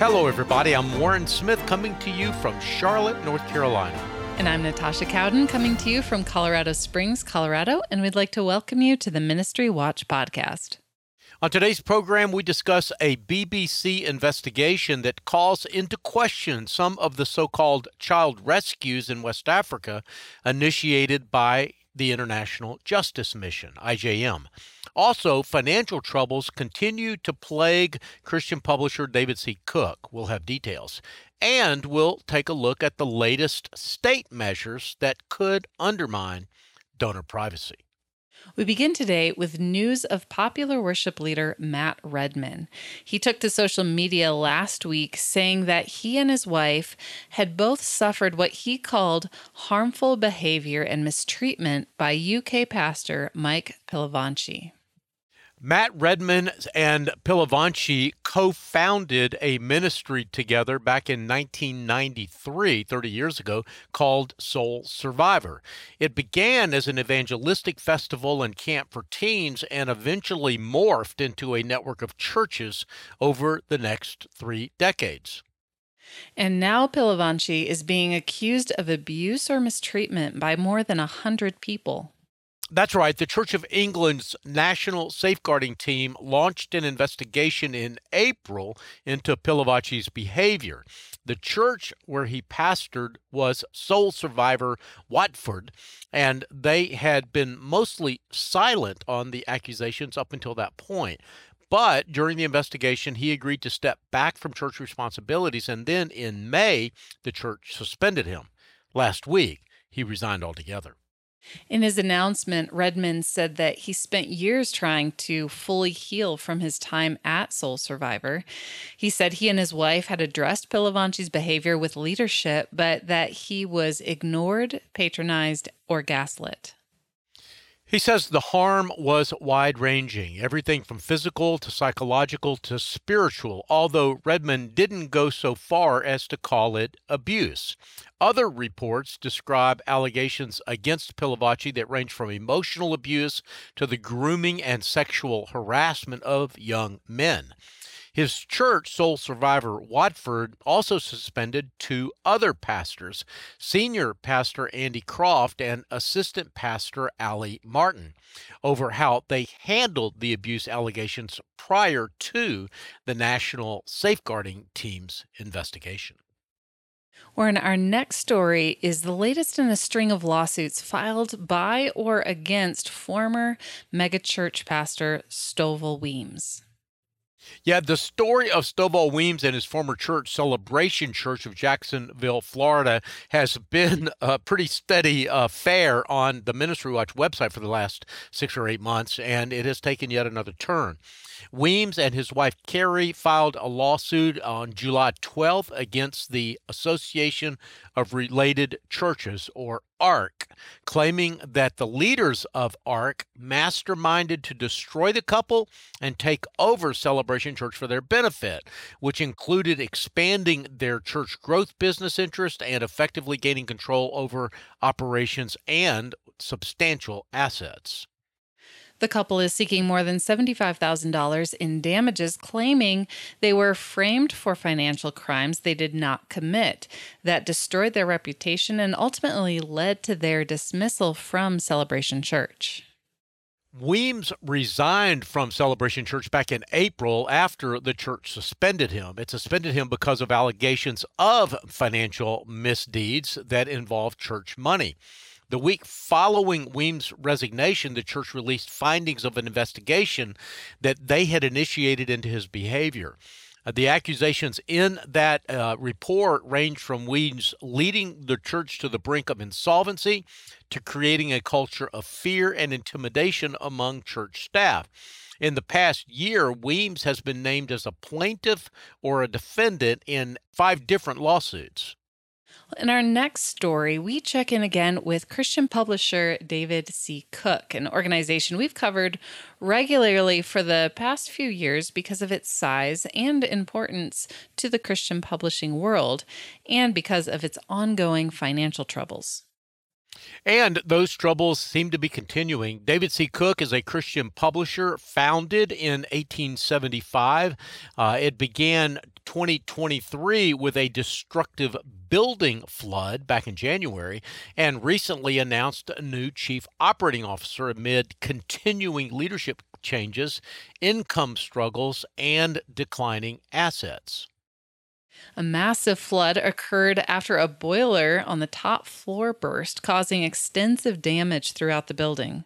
Hello, everybody. I'm Warren Smith coming to you from Charlotte, North Carolina. And I'm Natasha Cowden coming to you from Colorado Springs, Colorado. And we'd like to welcome you to the Ministry Watch podcast. On today's program, we discuss a BBC investigation that calls into question some of the so called child rescues in West Africa initiated by the International Justice Mission, IJM. Also, financial troubles continue to plague Christian publisher David C. Cook. We'll have details. And we'll take a look at the latest state measures that could undermine donor privacy. We begin today with news of popular worship leader Matt Redman. He took to social media last week saying that he and his wife had both suffered what he called harmful behavior and mistreatment by UK pastor Mike Pilavachi. Matt Redman and Pilavachi co founded a ministry together back in 1993, 30 years ago, called Soul Survivor. It began as an evangelistic festival and camp for teens and eventually morphed into a network of churches over the next three decades. And now Pilavachi is being accused of abuse or mistreatment by more than a hundred people. That's right. The Church of England's National Safeguarding Team launched an investigation in April into Pilavachi's behavior. The church where he pastored was Soul Survivor Watford, and they had been mostly silent on the accusations up until that point. But during the investigation, he agreed to step back from church responsibilities, and then in May, the church suspended him. Last week, he resigned altogether. In his announcement, Redman said that he spent years trying to fully heal from his time at Soul Survivor. He said he and his wife had addressed Pilavachi's behavior with leadership, but that he was ignored, patronized, or gaslit. He says the harm was wide ranging, everything from physical to psychological to spiritual, although Redman didn't go so far as to call it abuse. Other reports describe allegations against Pilavachi that range from emotional abuse to the grooming and sexual harassment of young men. His church, Soul Survivor Watford, also suspended two other pastors senior pastor Andy Croft and assistant pastor Ali Martin over how they handled the abuse allegations prior to the National Safeguarding Team's investigation. Warren, our next story is the latest in a string of lawsuits filed by or against former megachurch pastor Stovall Weems. Yeah, the story of Stovall Weems and his former church, Celebration Church of Jacksonville, Florida, has been a pretty steady affair uh, on the Ministry Watch website for the last six or eight months, and it has taken yet another turn. Weems and his wife Carrie filed a lawsuit on July 12th against the Association of Related Churches, or ARC, claiming that the leaders of ARC masterminded to destroy the couple and take over Celebration Church for their benefit, which included expanding their church growth business interest and effectively gaining control over operations and substantial assets. The couple is seeking more than $75,000 in damages, claiming they were framed for financial crimes they did not commit that destroyed their reputation and ultimately led to their dismissal from Celebration Church. Weems resigned from Celebration Church back in April after the church suspended him. It suspended him because of allegations of financial misdeeds that involved church money. The week following Weems' resignation, the church released findings of an investigation that they had initiated into his behavior. Uh, the accusations in that uh, report range from Weems leading the church to the brink of insolvency to creating a culture of fear and intimidation among church staff. In the past year, Weems has been named as a plaintiff or a defendant in five different lawsuits. In our next story, we check in again with Christian publisher David C. Cook, an organization we've covered regularly for the past few years because of its size and importance to the Christian publishing world, and because of its ongoing financial troubles. And those troubles seem to be continuing. David C. Cook is a Christian publisher founded in 1875. Uh, it began 2023 with a destructive building flood back in January and recently announced a new chief operating officer amid continuing leadership changes, income struggles, and declining assets. A massive flood occurred after a boiler on the top floor burst, causing extensive damage throughout the building.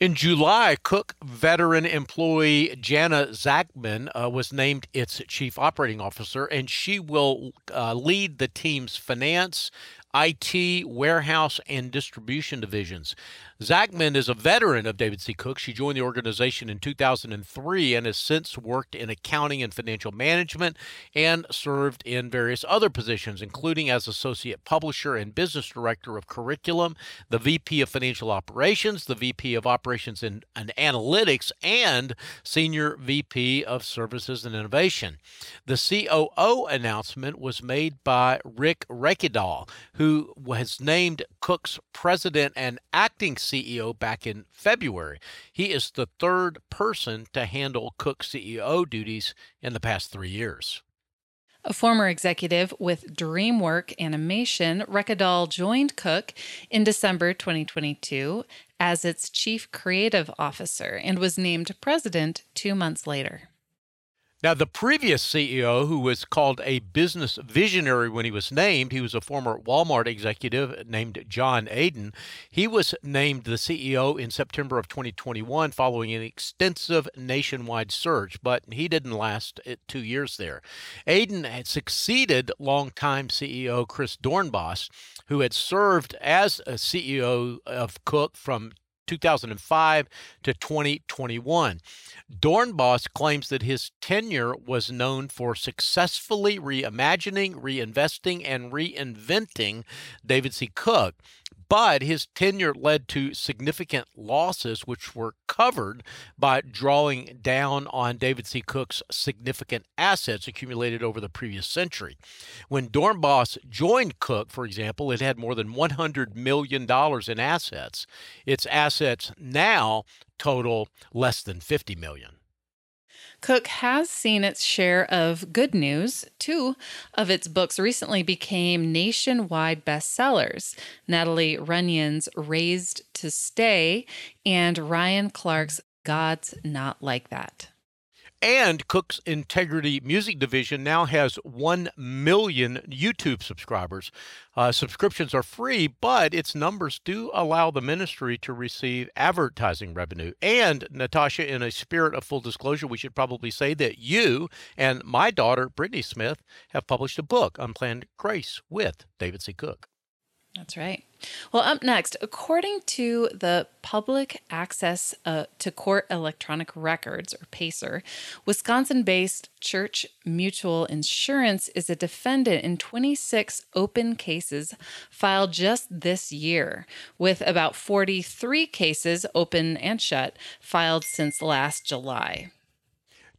In July, Cook veteran employee Jana Zagman uh, was named its chief operating officer, and she will uh, lead the team's finance, IT, warehouse, and distribution divisions. Zachman is a veteran of David C. Cook. She joined the organization in 2003 and has since worked in accounting and financial management and served in various other positions, including as associate publisher and business director of curriculum, the VP of financial operations, the VP of operations and, and analytics, and senior VP of services and innovation. The COO announcement was made by Rick Rekedal, who was named Cook's president and acting CEO back in February. He is the third person to handle Cook CEO duties in the past three years. A former executive with DreamWork Animation, Rekedal joined Cook in December 2022 as its chief creative officer and was named president two months later. Now, the previous CEO, who was called a business visionary when he was named, he was a former Walmart executive named John Aden. He was named the CEO in September of 2021 following an extensive nationwide search, but he didn't last two years there. Aden had succeeded longtime CEO Chris Doornbos, who had served as a CEO of Cook from 2005 to 2021. Doornbos claims that his tenure was known for successfully reimagining, reinvesting, and reinventing David C. Cook but his tenure led to significant losses, which were covered by drawing down on David C. Cook's significant assets accumulated over the previous century. When Doornbos joined Cook, for example, it had more than $100 million in assets. Its assets now total less than $50 million. Cook has seen its share of good news. Two of its books recently became nationwide bestsellers Natalie Runion's Raised to Stay and Ryan Clark's God's Not Like That. And Cook's Integrity Music Division now has 1 million YouTube subscribers. Uh, subscriptions are free, but its numbers do allow the ministry to receive advertising revenue. And, Natasha, in a spirit of full disclosure, we should probably say that you and my daughter, Brittany Smith, have published a book, Unplanned Grace, with David C. Cook. That's right. Well, up next, according to the Public Access uh, to Court Electronic Records, or PACER, Wisconsin based Church Mutual Insurance is a defendant in 26 open cases filed just this year, with about 43 cases, open and shut, filed since last July.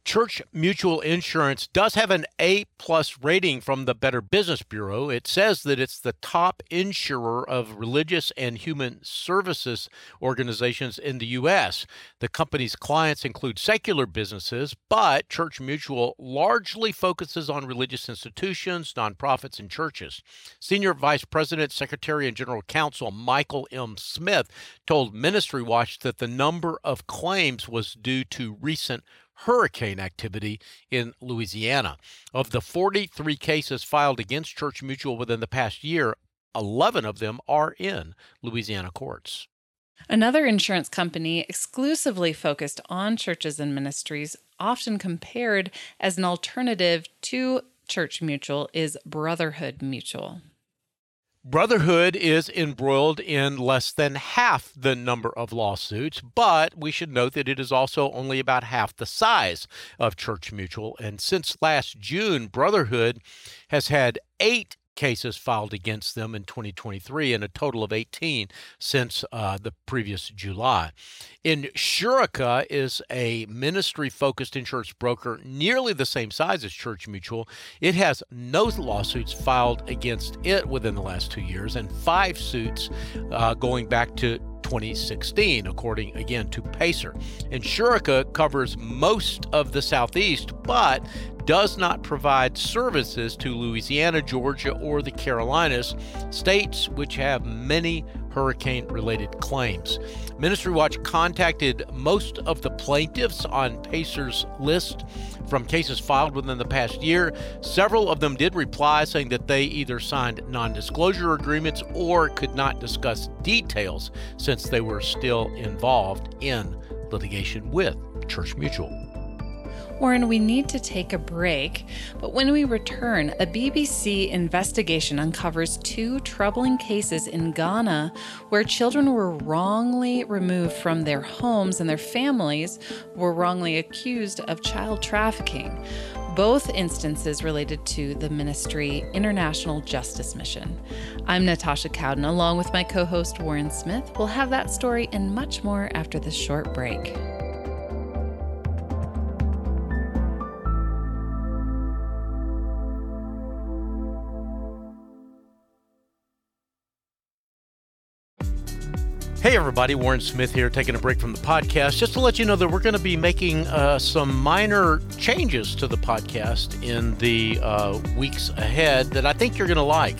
Church Mutual Insurance does have an A plus rating from the Better Business Bureau. It says that it's the top insurer of religious and human services organizations in the U.S. The company's clients include secular businesses, but Church Mutual largely focuses on religious institutions, nonprofits, and churches. Senior Vice President, Secretary, and General Counsel Michael M. Smith told Ministry Watch that the number of claims was due to recent hurricane activity in Louisiana. Of the 43 cases filed against Church Mutual within the past year, 11 of them are in Louisiana courts. Another insurance company exclusively focused on churches and ministries, often compared as an alternative to Church Mutual, is Brotherhood Mutual. Brotherhood is embroiled in less than half the number of lawsuits, but we should note that it is also only about half the size of Church Mutual. And since last June, Brotherhood has had eight cases filed against them in 2023 and a total of 18 since uh, the previous July. Insurica is a ministry focused insurance broker nearly the same size as Church Mutual. It has no lawsuits filed against it within the last two years and five suits uh, going back to 2016, according again to Pacer. Insurica covers most of the Southeast, but does not provide services to Louisiana, Georgia, or the Carolinas, states which have many hurricane related claims. Ministry Watch contacted most of the plaintiffs on Pacer's list from cases filed within the past year. Several of them did reply saying that they either signed non disclosure agreements or could not discuss details since they were still involved in litigation with Church Mutual. Warren, we need to take a break, but when we return, a BBC investigation uncovers two troubling cases in Ghana where children were wrongly removed from their homes and their families were wrongly accused of child trafficking. Both instances related to the ministry International Justice Mission. I'm Natasha Cowden, along with my co host Warren Smith. We'll have that story and much more after this short break. Hey, everybody, Warren Smith here, taking a break from the podcast just to let you know that we're going to be making uh, some minor changes to the podcast in the uh, weeks ahead that I think you're going to like.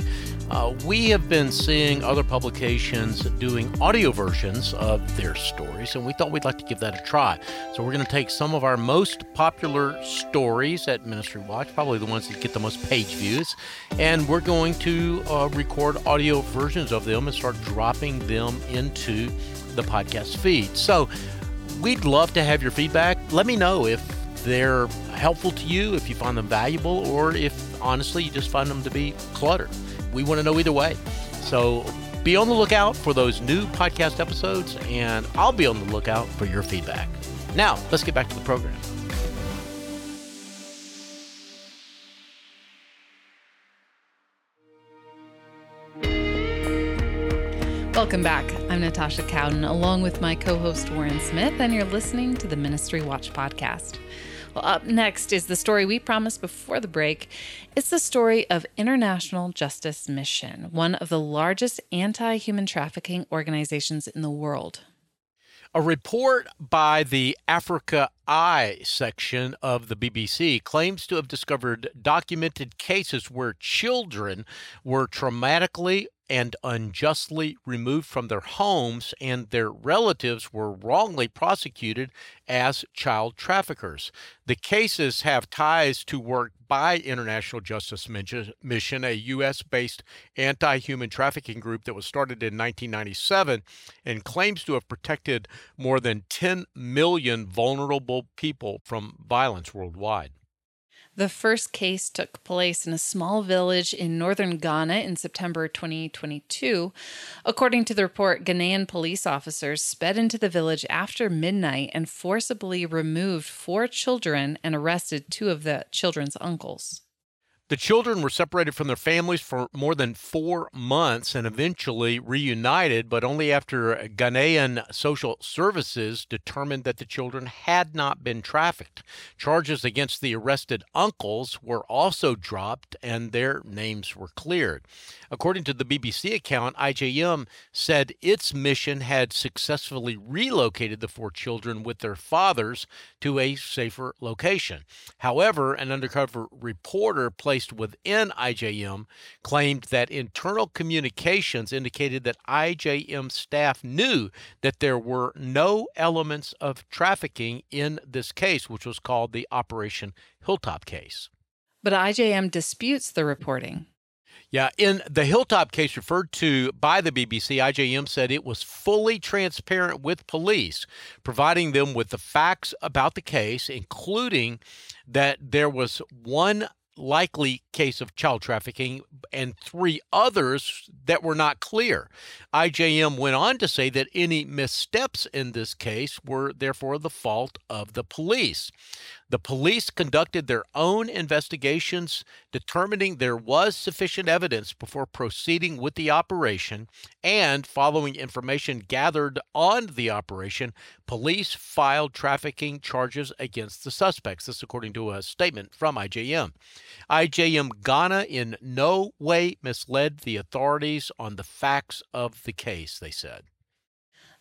Uh, we have been seeing other publications doing audio versions of their stories, and we thought we'd like to give that a try. So, we're going to take some of our most popular stories at Ministry Watch, probably the ones that get the most page views, and we're going to uh, record audio versions of them and start dropping them into the podcast feed. So, we'd love to have your feedback. Let me know if they're helpful to you, if you find them valuable, or if honestly you just find them to be clutter we want to know either way. So be on the lookout for those new podcast episodes, and I'll be on the lookout for your feedback. Now, let's get back to the program. Welcome back. I'm Natasha Cowden, along with my co host Warren Smith, and you're listening to the Ministry Watch podcast. Well, up next is the story we promised before the break. It's the story of International Justice Mission, one of the largest anti human trafficking organizations in the world. A report by the Africa Eye section of the BBC claims to have discovered documented cases where children were traumatically and unjustly removed from their homes, and their relatives were wrongly prosecuted as child traffickers. The cases have ties to work by International Justice Mission, a U.S. based anti human trafficking group that was started in 1997 and claims to have protected more than 10 million vulnerable people from violence worldwide. The first case took place in a small village in northern Ghana in September 2022. According to the report, Ghanaian police officers sped into the village after midnight and forcibly removed four children and arrested two of the children's uncles. The children were separated from their families for more than four months and eventually reunited, but only after Ghanaian social services determined that the children had not been trafficked. Charges against the arrested uncles were also dropped and their names were cleared. According to the BBC account, IJM said its mission had successfully relocated the four children with their fathers to a safer location. However, an undercover reporter placed within IJM claimed that internal communications indicated that IJM staff knew that there were no elements of trafficking in this case, which was called the Operation Hilltop case. But IJM disputes the reporting. Yeah, in the Hilltop case referred to by the BBC, IJM said it was fully transparent with police, providing them with the facts about the case, including that there was one likely case of child trafficking and three others that were not clear. IJM went on to say that any missteps in this case were therefore the fault of the police. The police conducted their own investigations, determining there was sufficient evidence before proceeding with the operation. And following information gathered on the operation, police filed trafficking charges against the suspects. This, according to a statement from IJM. IJM Ghana in no way misled the authorities on the facts of the case, they said.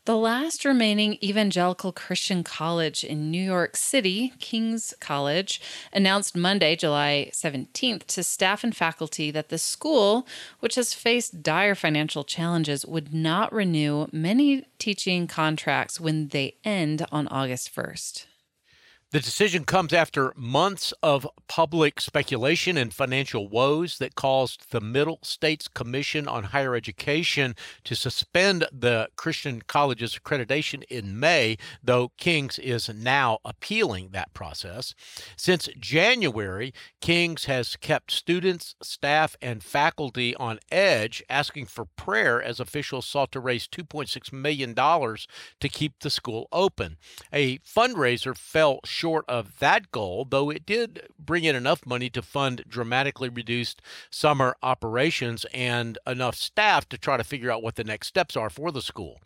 The last remaining evangelical Christian college in New York City, King's College, announced Monday, July 17th, to staff and faculty that the school, which has faced dire financial challenges, would not renew many teaching contracts when they end on August 1st. The decision comes after months of public speculation and financial woes that caused the Middle States Commission on Higher Education to suspend the Christian college's accreditation in May, though King's is now appealing that process. Since January, King's has kept students, staff, and faculty on edge, asking for prayer as officials sought to raise $2.6 million to keep the school open. A fundraiser fell short short of that goal, though it did bring in enough money to fund dramatically reduced summer operations and enough staff to try to figure out what the next steps are for the school.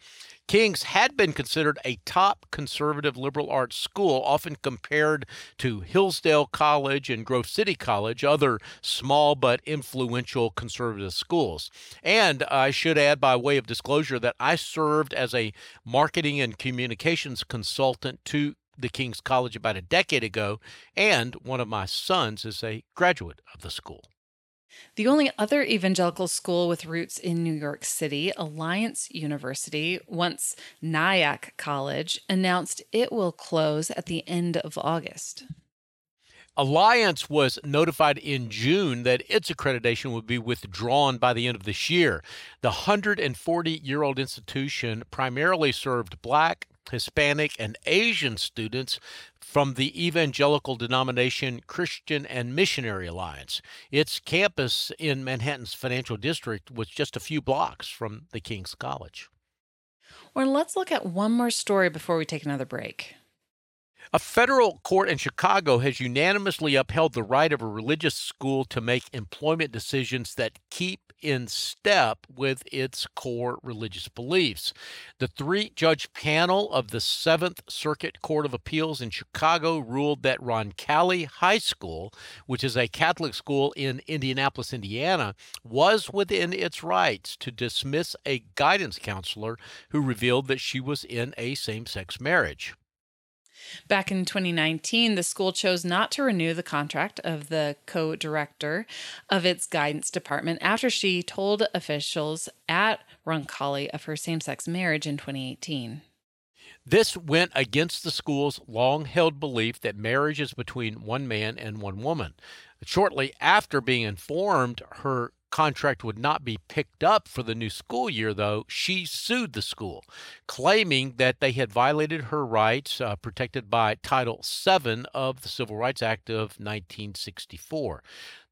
King's had been considered a top conservative liberal arts school, often compared to Hillsdale College and Grove City College, other small but influential conservative schools. And I should add, by way of disclosure, that I served as a marketing and communications consultant to the King's College about a decade ago, and one of my sons is a graduate of the school. The only other evangelical school with roots in New York City, Alliance University, once Nyack College, announced it will close at the end of August. Alliance was notified in June that its accreditation would be withdrawn by the end of this year. The 140 year old institution primarily served black, Hispanic, and Asian students from the evangelical denomination Christian and Missionary Alliance. Its campus in Manhattan's financial district was just a few blocks from the King's College. Well, let's look at one more story before we take another break. A federal court in Chicago has unanimously upheld the right of a religious school to make employment decisions that keep in step with its core religious beliefs. The three judge panel of the Seventh Circuit Court of Appeals in Chicago ruled that Roncalli High School, which is a Catholic school in Indianapolis, Indiana, was within its rights to dismiss a guidance counselor who revealed that she was in a same sex marriage. Back in 2019, the school chose not to renew the contract of the co director of its guidance department after she told officials at Roncalli of her same sex marriage in 2018. This went against the school's long held belief that marriage is between one man and one woman. Shortly after being informed her contract would not be picked up for the new school year, though, she sued the school, claiming that they had violated her rights uh, protected by Title VII of the Civil Rights Act of 1964.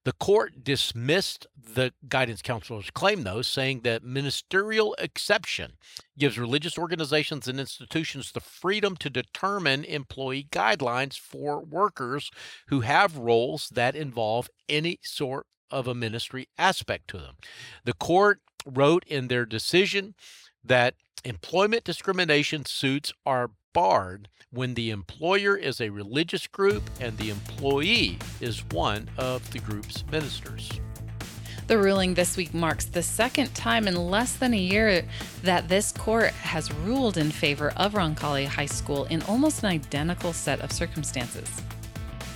The court dismissed the guidance counselor's claim, though, saying that ministerial exception gives religious organizations and institutions the freedom to determine employee guidelines for workers who have roles that involve any sort of a ministry aspect to them. The court wrote in their decision that employment discrimination suits are barred when the employer is a religious group and the employee is one of the group's ministers. The ruling this week marks the second time in less than a year that this court has ruled in favor of Roncalli High School in almost an identical set of circumstances.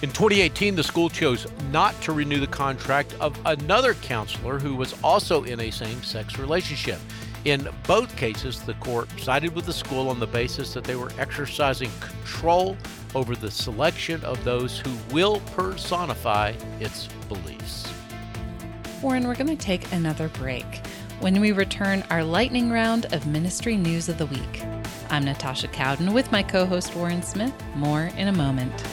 In 2018, the school chose not to renew the contract of another counselor who was also in a same sex relationship. In both cases, the court sided with the school on the basis that they were exercising control over the selection of those who will personify its beliefs. Warren, we're going to take another break. When we return, our lightning round of ministry news of the week. I'm Natasha Cowden with my co host Warren Smith. More in a moment.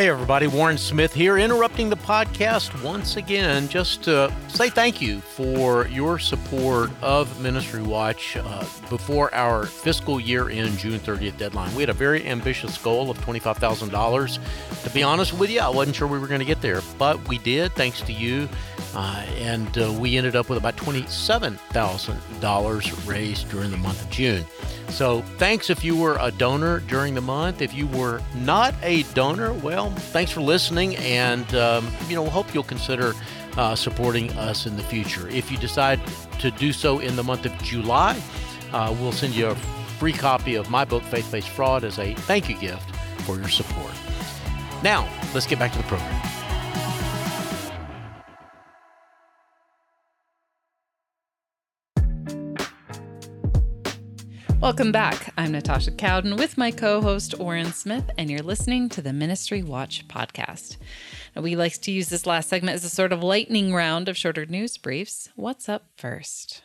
Hey, everybody, Warren Smith here, interrupting the podcast once again just to say thank you for your support of Ministry Watch uh, before our fiscal year end June 30th deadline. We had a very ambitious goal of $25,000. To be honest with you, I wasn't sure we were going to get there, but we did thanks to you. Uh, and uh, we ended up with about $27,000 raised during the month of June. So thanks if you were a donor during the month. If you were not a donor, well, thanks for listening, and um, you know, hope you'll consider uh, supporting us in the future. If you decide to do so in the month of July, uh, we'll send you a free copy of my book, Faith Based Fraud, as a thank you gift for your support. Now, let's get back to the program. Welcome back. I'm Natasha Cowden with my co host, Warren Smith, and you're listening to the Ministry Watch podcast. Now, we like to use this last segment as a sort of lightning round of shorter news briefs. What's up first?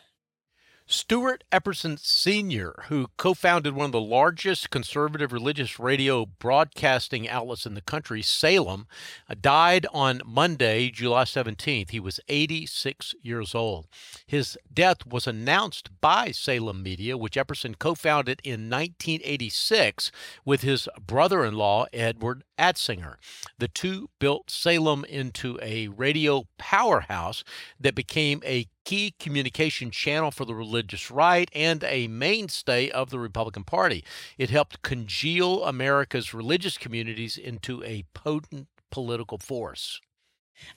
Stuart Epperson Sr., who co founded one of the largest conservative religious radio broadcasting outlets in the country, Salem, uh, died on Monday, July 17th. He was 86 years old. His death was announced by Salem Media, which Epperson co founded in 1986 with his brother in law, Edward Atsinger. The two built Salem into a radio powerhouse that became a key communication channel for the religious right and a mainstay of the Republican Party. It helped congeal America's religious communities into a potent political force.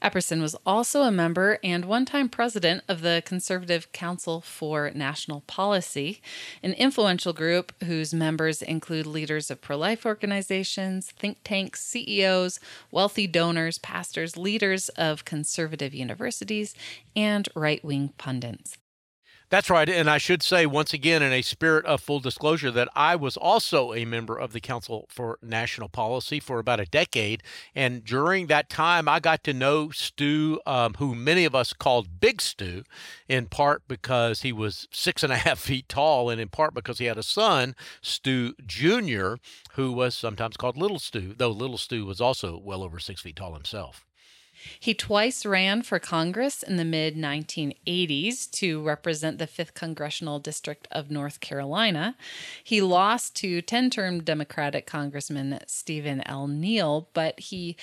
Epperson was also a member and one time president of the Conservative Council for National Policy, an influential group whose members include leaders of pro life organizations, think tanks, CEOs, wealthy donors, pastors, leaders of conservative universities, and right wing pundits. That's right. And I should say, once again, in a spirit of full disclosure, that I was also a member of the Council for National Policy for about a decade. And during that time, I got to know Stu, um, who many of us called Big Stu, in part because he was six and a half feet tall, and in part because he had a son, Stu Jr., who was sometimes called Little Stu, though Little Stu was also well over six feet tall himself. He twice ran for Congress in the mid 1980s to represent the 5th Congressional District of North Carolina. He lost to 10 term Democratic Congressman Stephen L. Neal, but he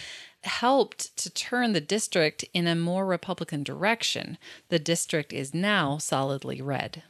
helped to turn the district in a more Republican direction. The district is now solidly red.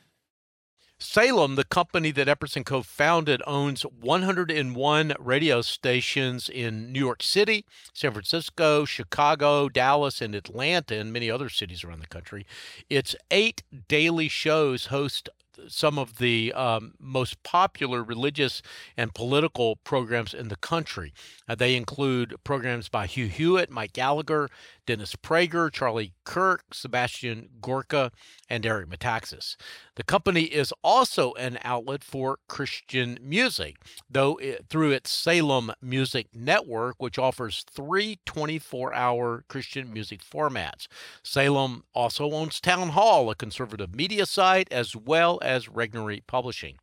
Salem, the company that Epperson co founded, owns 101 radio stations in New York City, San Francisco, Chicago, Dallas, and Atlanta, and many other cities around the country. Its eight daily shows host some of the um, most popular religious and political programs in the country. Uh, they include programs by Hugh Hewitt, Mike Gallagher, Dennis Prager, Charlie Kirk, Sebastian Gorka, and Eric Metaxas. The company is also an outlet for Christian music, though it, through its Salem Music Network, which offers three 24 hour Christian music formats. Salem also owns Town Hall, a conservative media site, as well as Regnery Publishing.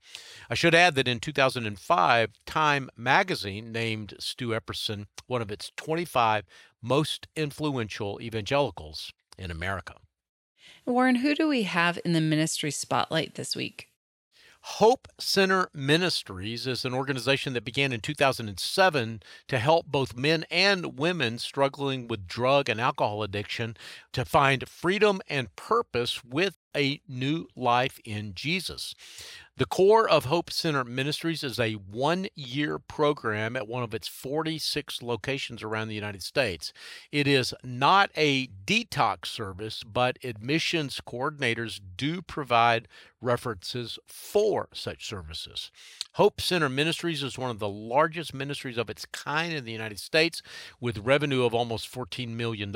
I should add that in 2005, Time magazine named Stu Epperson one of its 25 most influential evangelicals in America. Warren, who do we have in the ministry spotlight this week? Hope Center Ministries is an organization that began in 2007 to help both men and women struggling with drug and alcohol addiction to find freedom and purpose with a new life in Jesus. The core of Hope Center Ministries is a one year program at one of its 46 locations around the United States. It is not a detox service, but admissions coordinators do provide references for such services. Hope Center Ministries is one of the largest ministries of its kind in the United States with revenue of almost $14 million.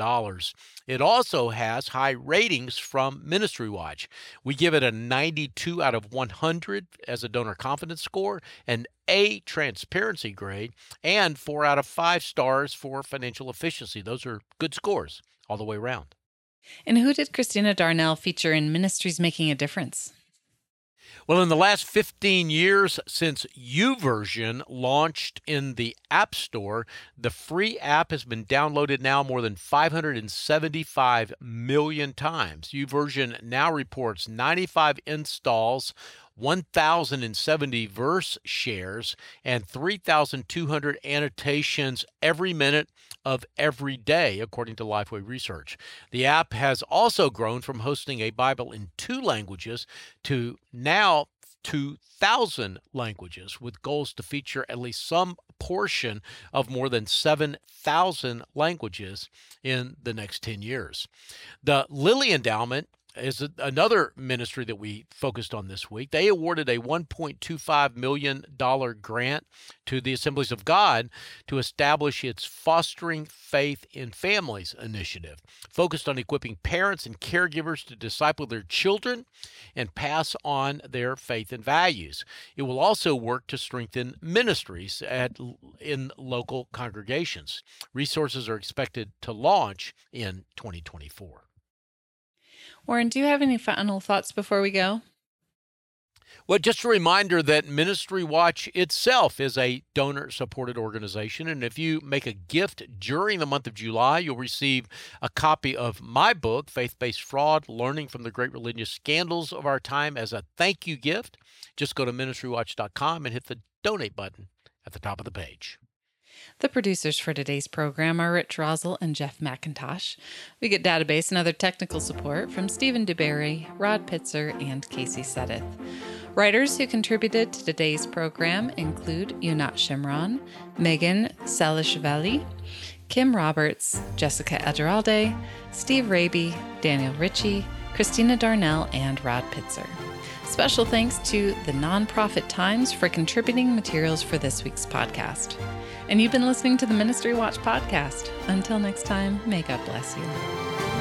It also has high ratings from Ministry Watch. We give it a 92 out of 100 as a donor confidence score, an A transparency grade, and 4 out of 5 stars for financial efficiency. Those are good scores all the way around. And who did Christina Darnell feature in Ministries Making a Difference? Well, in the last 15 years since YouVersion launched in the App Store, the free app has been downloaded now more than 575 million times. YouVersion now reports 95 installs 1,070 verse shares, and 3,200 annotations every minute of every day, according to Lifeway Research. The app has also grown from hosting a Bible in two languages to now 2,000 languages, with goals to feature at least some portion of more than 7,000 languages in the next 10 years. The Lilly Endowment is another ministry that we focused on this week. They awarded a $1.25 million grant to the Assemblies of God to establish its Fostering Faith in Families initiative, focused on equipping parents and caregivers to disciple their children and pass on their faith and values. It will also work to strengthen ministries at, in local congregations. Resources are expected to launch in 2024. Warren, do you have any final thoughts before we go? Well, just a reminder that Ministry Watch itself is a donor supported organization. And if you make a gift during the month of July, you'll receive a copy of my book, Faith Based Fraud Learning from the Great Religious Scandals of Our Time, as a thank you gift. Just go to ministrywatch.com and hit the donate button at the top of the page. The producers for today's program are Rich Roszel and Jeff McIntosh. We get database and other technical support from Stephen DuBarry, Rod Pitzer, and Casey Sudduth. Writers who contributed to today's program include Yonat Shimron, Meagan Saliashvili, Kim Roberts, Jessica Eturralde, Steve Rabey, Daniel Ritchie, Christina Darnell, and Rod Pitzer. Special thanks to the NonProfit Times for contributing materials for this week's podcast. And you've been listening to the Ministry Watch podcast. Until next time, may God bless you.